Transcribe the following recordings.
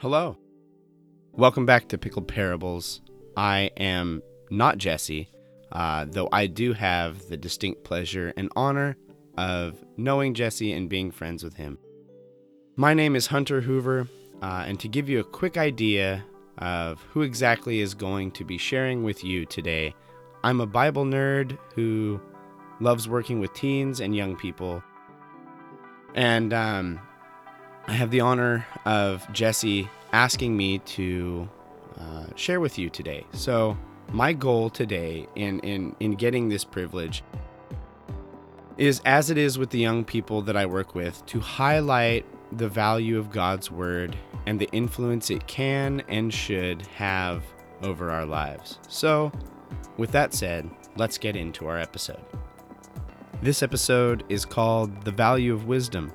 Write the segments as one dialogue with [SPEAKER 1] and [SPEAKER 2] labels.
[SPEAKER 1] Hello. Welcome back to Pickled Parables. I am not Jesse, uh, though I do have the distinct pleasure and honor of knowing Jesse and being friends with him. My name is Hunter Hoover, uh, and to give you a quick idea of who exactly is going to be sharing with you today, I'm a Bible nerd who loves working with teens and young people. And um, I have the honor of Jesse asking me to uh, share with you today. So, my goal today in, in, in getting this privilege is, as it is with the young people that I work with, to highlight the value of God's Word and the influence it can and should have over our lives. So, with that said, let's get into our episode. This episode is called The Value of Wisdom.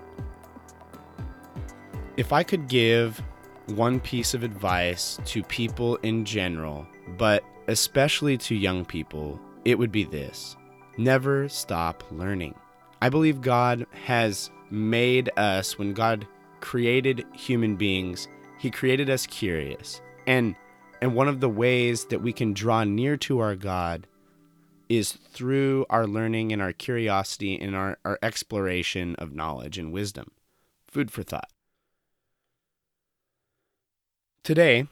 [SPEAKER 1] If I could give one piece of advice to people in general, but especially to young people, it would be this never stop learning. I believe God has made us, when God created human beings, He created us curious. And, and one of the ways that we can draw near to our God is through our learning and our curiosity and our, our exploration of knowledge and wisdom. Food for thought. Today,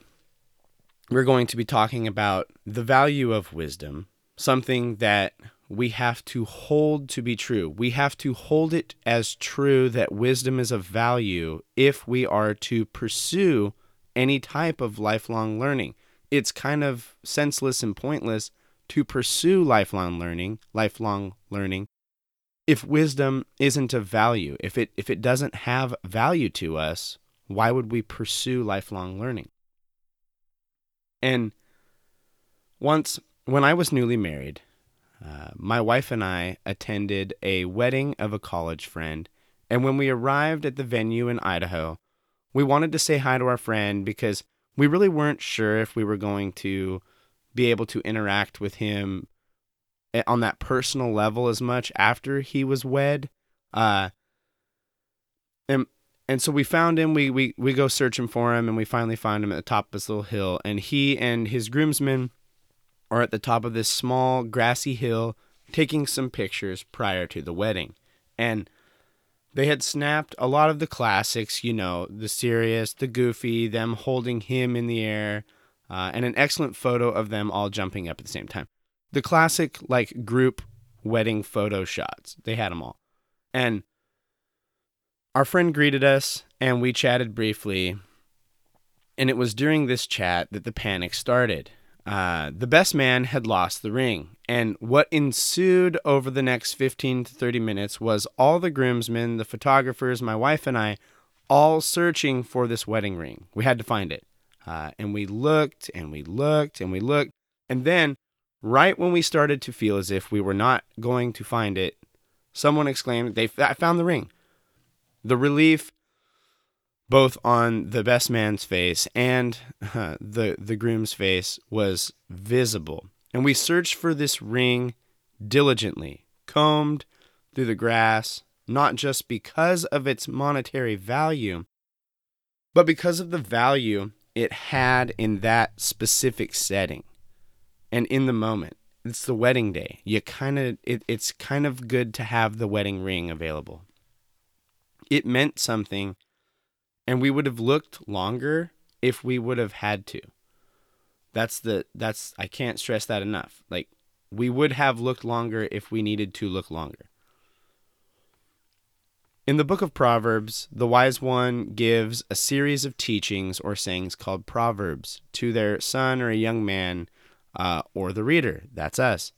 [SPEAKER 1] we're going to be talking about the value of wisdom, something that we have to hold to be true. We have to hold it as true that wisdom is of value if we are to pursue any type of lifelong learning. It's kind of senseless and pointless to pursue lifelong learning, lifelong learning if wisdom isn't of value. If it if it doesn't have value to us, why would we pursue lifelong learning? And once, when I was newly married, uh, my wife and I attended a wedding of a college friend. And when we arrived at the venue in Idaho, we wanted to say hi to our friend because we really weren't sure if we were going to be able to interact with him eh, on that personal level as much after he was wed. Uh, and and so we found him. We, we we go searching for him, and we finally find him at the top of this little hill. And he and his groomsmen are at the top of this small grassy hill, taking some pictures prior to the wedding. And they had snapped a lot of the classics, you know, the serious, the goofy, them holding him in the air, uh, and an excellent photo of them all jumping up at the same time. The classic, like, group wedding photo shots. They had them all. And our friend greeted us and we chatted briefly. And it was during this chat that the panic started. Uh, the best man had lost the ring. And what ensued over the next 15 to 30 minutes was all the groomsmen, the photographers, my wife, and I all searching for this wedding ring. We had to find it. Uh, and we looked and we looked and we looked. And then, right when we started to feel as if we were not going to find it, someone exclaimed, They I found the ring. The relief, both on the best man's face and uh, the, the groom's face, was visible. And we searched for this ring diligently, combed through the grass, not just because of its monetary value, but because of the value it had in that specific setting and in the moment. It's the wedding day. You kind of it, it's kind of good to have the wedding ring available it meant something and we would have looked longer if we would have had to. That's the that's i can't stress that enough. Like we would have looked longer if we needed to look longer. In the book of proverbs the wise one gives a series of teachings or sayings called proverbs to their son or a young man uh, or the reader. That's us.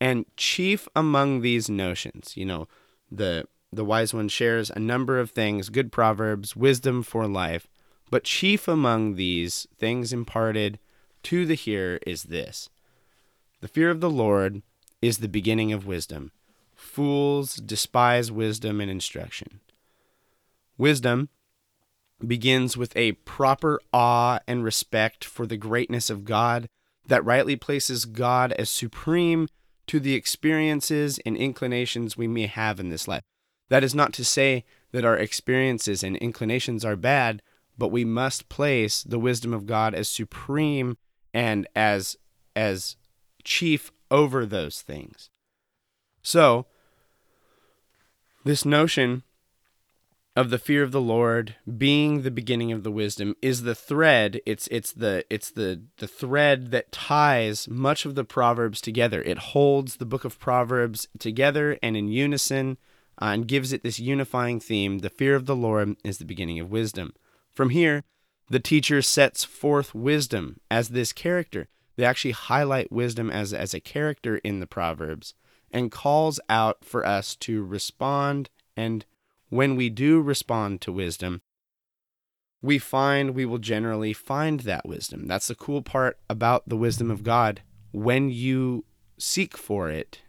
[SPEAKER 1] And chief among these notions you know the the wise one shares a number of things, good proverbs, wisdom for life, but chief among these things imparted to the hearer is this The fear of the Lord is the beginning of wisdom. Fools despise wisdom and instruction. Wisdom begins with a proper awe and respect for the greatness of God that rightly places God as supreme to the experiences and inclinations we may have in this life. That is not to say that our experiences and inclinations are bad, but we must place the wisdom of God as supreme and as as chief over those things. So, this notion of the fear of the Lord being the beginning of the wisdom is the thread. It's it's the it's the the thread that ties much of the proverbs together. It holds the book of Proverbs together and in unison, uh, and gives it this unifying theme. The fear of the Lord is the beginning of wisdom. From here, the teacher sets forth wisdom as this character. They actually highlight wisdom as as a character in the proverbs and calls out for us to respond and when we do respond to wisdom, we find we will generally find that wisdom. That's the cool part about the wisdom of God. When you seek for it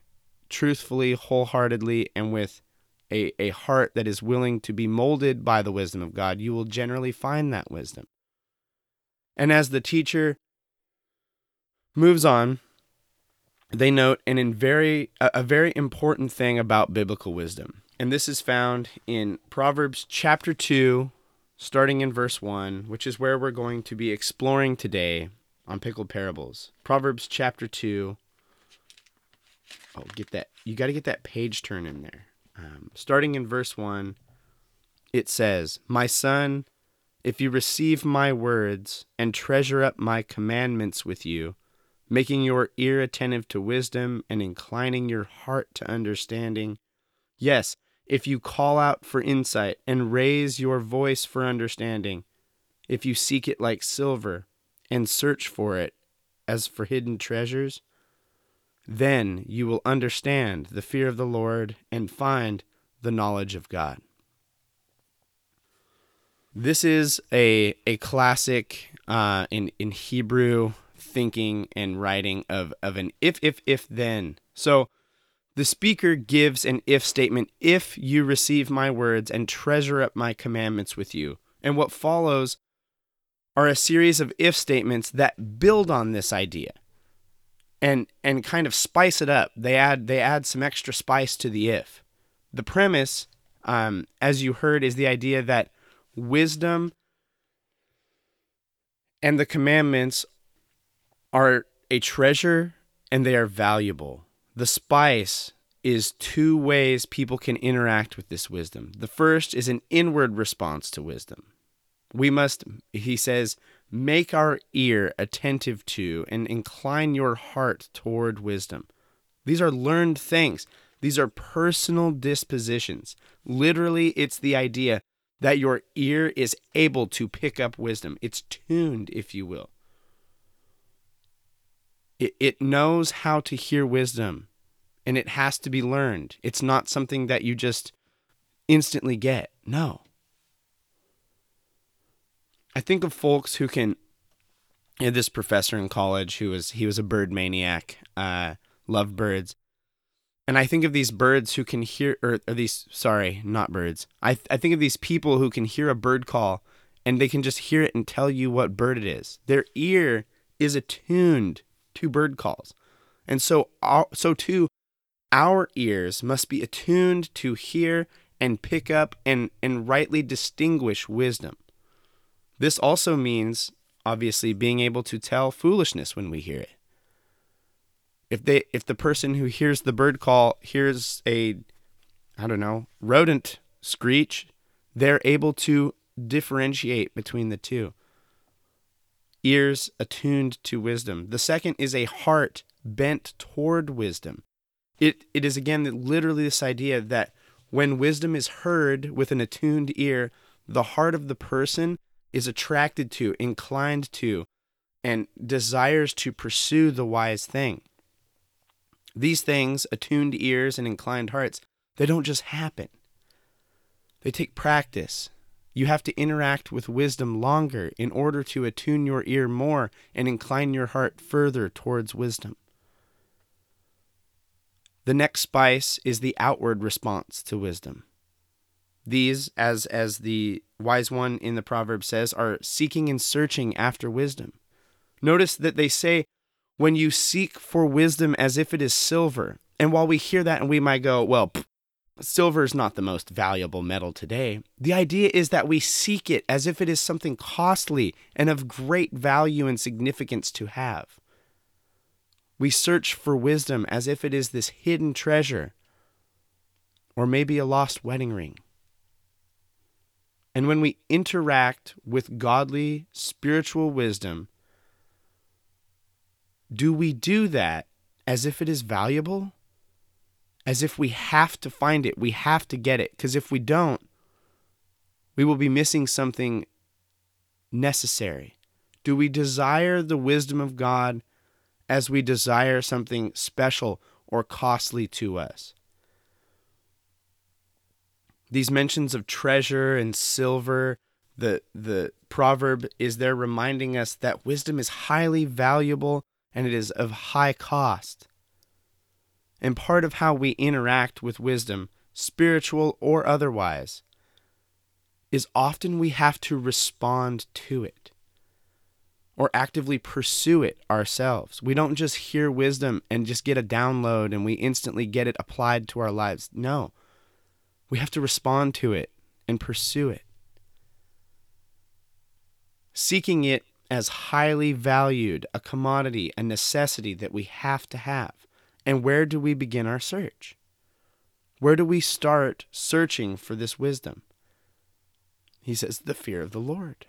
[SPEAKER 1] truthfully, wholeheartedly, and with a, a heart that is willing to be molded by the wisdom of God, you will generally find that wisdom. And as the teacher moves on, they note an in very a, very important thing about biblical wisdom and this is found in Proverbs chapter 2, starting in verse 1, which is where we're going to be exploring today on Pickled Parables. Proverbs chapter 2. Oh, get that. You got to get that page turn in there. Um, starting in verse 1, it says, My son, if you receive my words and treasure up my commandments with you, making your ear attentive to wisdom and inclining your heart to understanding, yes, if you call out for insight and raise your voice for understanding, if you seek it like silver and search for it as for hidden treasures, then you will understand the fear of the Lord and find the knowledge of God. This is a, a classic uh, in, in Hebrew thinking and writing of, of an if, if, if, then. So, the speaker gives an if statement if you receive my words and treasure up my commandments with you. And what follows are a series of if statements that build on this idea and and kind of spice it up. They add they add some extra spice to the if. The premise, um, as you heard, is the idea that wisdom and the commandments are a treasure and they are valuable the spice is two ways people can interact with this wisdom. The first is an inward response to wisdom. We must, he says, make our ear attentive to and incline your heart toward wisdom. These are learned things, these are personal dispositions. Literally, it's the idea that your ear is able to pick up wisdom, it's tuned, if you will. It, it knows how to hear wisdom and it has to be learned. It's not something that you just instantly get. No. I think of folks who can. You know, this professor in college who was he was a bird maniac, uh, loved birds, and I think of these birds who can hear, or, or these sorry, not birds. I I think of these people who can hear a bird call, and they can just hear it and tell you what bird it is. Their ear is attuned to bird calls. And so, so too, our ears must be attuned to hear and pick up and, and rightly distinguish wisdom. This also means, obviously, being able to tell foolishness when we hear it. If they if the person who hears the bird call hears a I don't know, rodent screech, they're able to differentiate between the two ears attuned to wisdom. The second is a heart bent toward wisdom. It, it is again literally this idea that when wisdom is heard with an attuned ear, the heart of the person is attracted to, inclined to, and desires to pursue the wise thing. These things, attuned ears and inclined hearts, they don't just happen. They take practice, you have to interact with wisdom longer in order to attune your ear more and incline your heart further towards wisdom. The next spice is the outward response to wisdom. These, as, as the wise one in the proverb says, are seeking and searching after wisdom. Notice that they say, when you seek for wisdom as if it is silver. And while we hear that and we might go, well, pff, silver is not the most valuable metal today. The idea is that we seek it as if it is something costly and of great value and significance to have. We search for wisdom as if it is this hidden treasure or maybe a lost wedding ring. And when we interact with godly spiritual wisdom, do we do that as if it is valuable? As if we have to find it, we have to get it? Because if we don't, we will be missing something necessary. Do we desire the wisdom of God as we desire something special or costly to us. These mentions of treasure and silver, the, the proverb is there reminding us that wisdom is highly valuable and it is of high cost. And part of how we interact with wisdom, spiritual or otherwise, is often we have to respond to it or actively pursue it ourselves. We don't just hear wisdom and just get a download and we instantly get it applied to our lives. No, we have to respond to it and pursue it. Seeking it as highly valued, a commodity, a necessity that we have to have. And where do we begin our search? Where do we start searching for this wisdom? He says, the fear of the Lord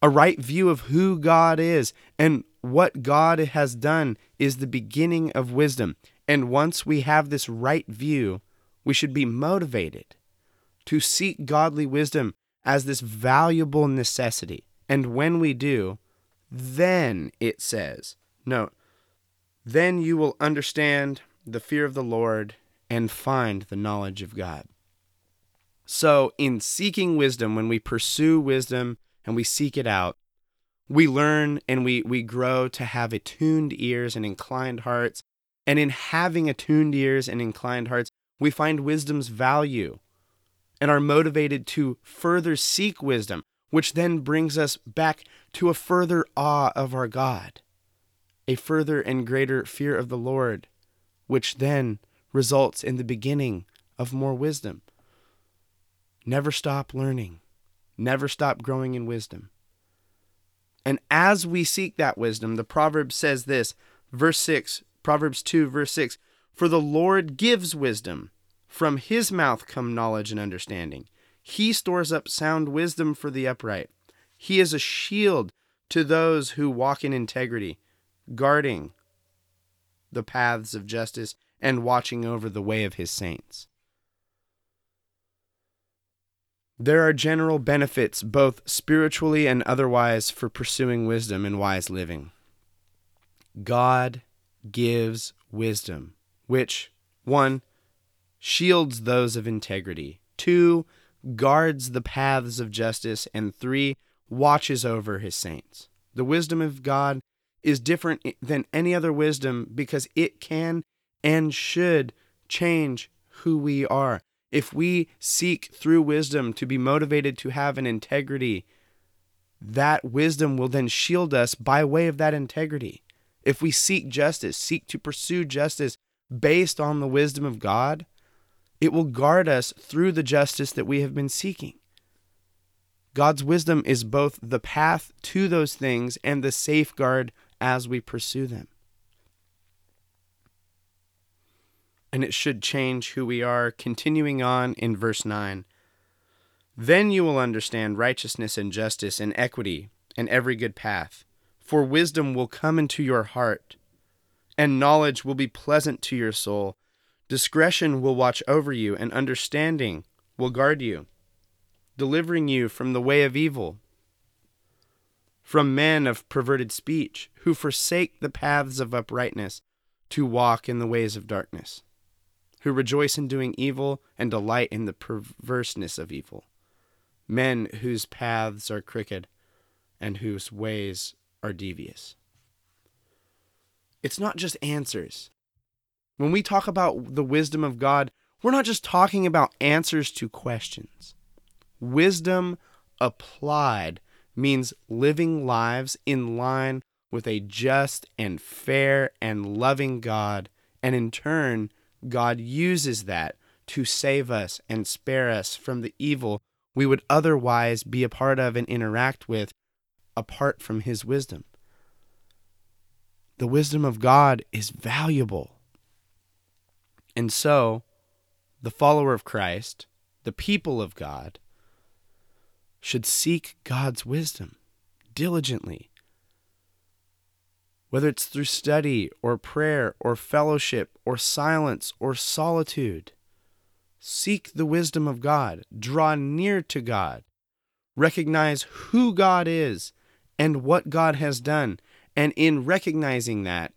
[SPEAKER 1] a right view of who God is and what God has done is the beginning of wisdom. And once we have this right view, we should be motivated to seek godly wisdom as this valuable necessity. And when we do, then it says, no, then you will understand the fear of the Lord and find the knowledge of God. So, in seeking wisdom, when we pursue wisdom, and we seek it out, we learn and we, we grow to have attuned ears and inclined hearts. And in having attuned ears and inclined hearts, we find wisdom's value and are motivated to further seek wisdom, which then brings us back to a further awe of our God, a further and greater fear of the Lord, which then results in the beginning of more wisdom. Never stop learning. Never stop growing in wisdom. And as we seek that wisdom, the proverb says this, verse 6, Proverbs 2, verse 6 For the Lord gives wisdom, from his mouth come knowledge and understanding. He stores up sound wisdom for the upright. He is a shield to those who walk in integrity, guarding the paths of justice and watching over the way of his saints. There are general benefits, both spiritually and otherwise, for pursuing wisdom and wise living. God gives wisdom, which, one, shields those of integrity, two, guards the paths of justice, and three, watches over his saints. The wisdom of God is different than any other wisdom because it can and should change who we are if we seek through wisdom to be motivated to have an integrity, that wisdom will then shield us by way of that integrity. If we seek justice, seek to pursue justice based on the wisdom of God, it will guard us through the justice that we have been seeking. God's wisdom is both the path to those things and the safeguard as we pursue them. and it should change who we are. Continuing on in verse 9 Then you will understand righteousness and justice and equity and every good path, for wisdom will come into your heart, and knowledge will be pleasant to your soul. Discretion will watch over you, and understanding will guard you, delivering you from the way of evil, from men of perverted speech, who forsake the paths of uprightness to walk in the ways of darkness who rejoice in doing evil and delight in the perverseness of evil, men whose paths are crooked and whose ways are devious. It's not just answers. When we talk about the wisdom of God, we're not just talking about answers to questions. Wisdom applied means living lives in line with a just and fair and loving God, and in turn, God uses that to save us and spare us from the evil we would otherwise be a part of and interact with apart from His wisdom. The wisdom of God is valuable. And so, the follower of Christ, the people of God, should seek God's wisdom diligently. Whether it's through study or prayer or fellowship or silence or solitude, seek the wisdom of God, draw near to God, recognize who God is and what God has done, and in recognizing that,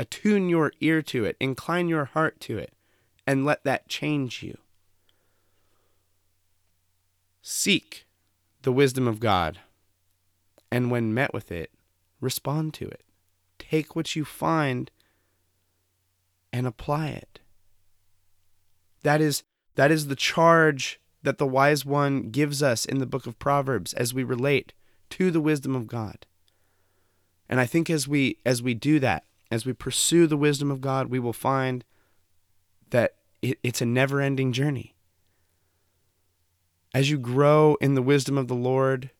[SPEAKER 1] attune your ear to it, incline your heart to it, and let that change you. Seek the wisdom of God, and when met with it, respond to it. Take what you find and apply it. That is that is the charge that the wise one gives us in the book of Proverbs as we relate to the wisdom of God. And I think as we as we do that, as we pursue the wisdom of God, we will find that it, it's a never-ending journey. As you grow in the wisdom of the Lord,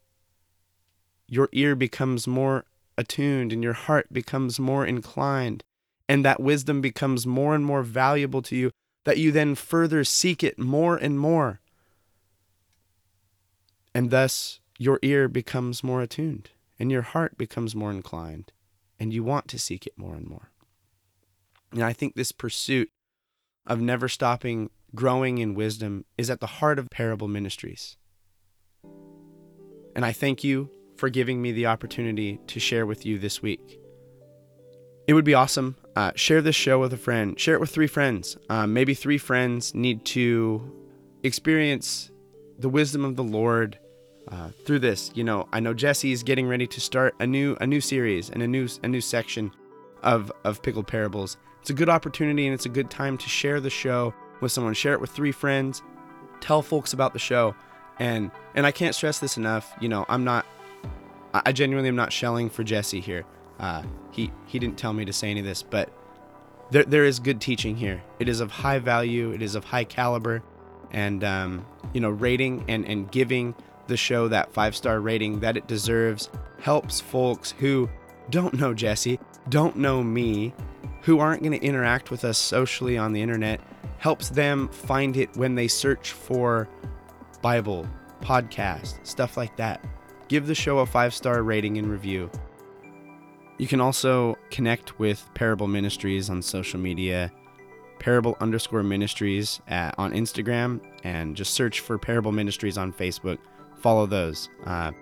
[SPEAKER 1] your ear becomes more attuned and your heart becomes more inclined, and that wisdom becomes more and more valuable to you, that you then further seek it more and more. And thus, your ear becomes more attuned and your heart becomes more inclined, and you want to seek it more and more. And I think this pursuit of never stopping growing in wisdom is at the heart of parable ministries. And I thank you for giving me the opportunity to share with you this week. It would be awesome. Uh, share this show with a friend. Share it with three friends. Uh, maybe three friends need to experience the wisdom of the Lord uh, through this. You know, I know Jesse is getting ready to start a new a new series and a new a new section of of pickled parables. It's a good opportunity and it's a good time to share the show with someone. Share it with three friends. Tell folks about the show, and and I can't stress this enough. You know, I'm not. I genuinely am not shelling for Jesse here. Uh, he he didn't tell me to say any of this, but there there is good teaching here. It is of high value. It is of high caliber, and um, you know, rating and and giving the show that five star rating that it deserves helps folks who don't know Jesse, don't know me, who aren't going to interact with us socially on the internet, helps them find it when they search for Bible, podcast, stuff like that. Give the show a five star rating and review. You can also connect with Parable Ministries on social media, Parable underscore Ministries at, on Instagram, and just search for Parable Ministries on Facebook follow those. Uh,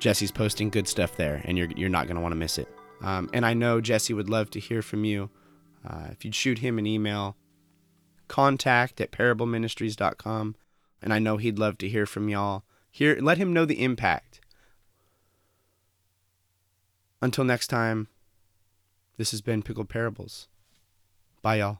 [SPEAKER 1] Jesse's posting good stuff there, and you're you're not going to want to miss it. Um, and I know Jesse would love to hear from you. Uh, if you'd shoot him an email, contact at parableministries.com, and I know he'd love to hear from y'all. Here, let him know the impact. Until next time, this has been Pickled Parables. Bye, y'all.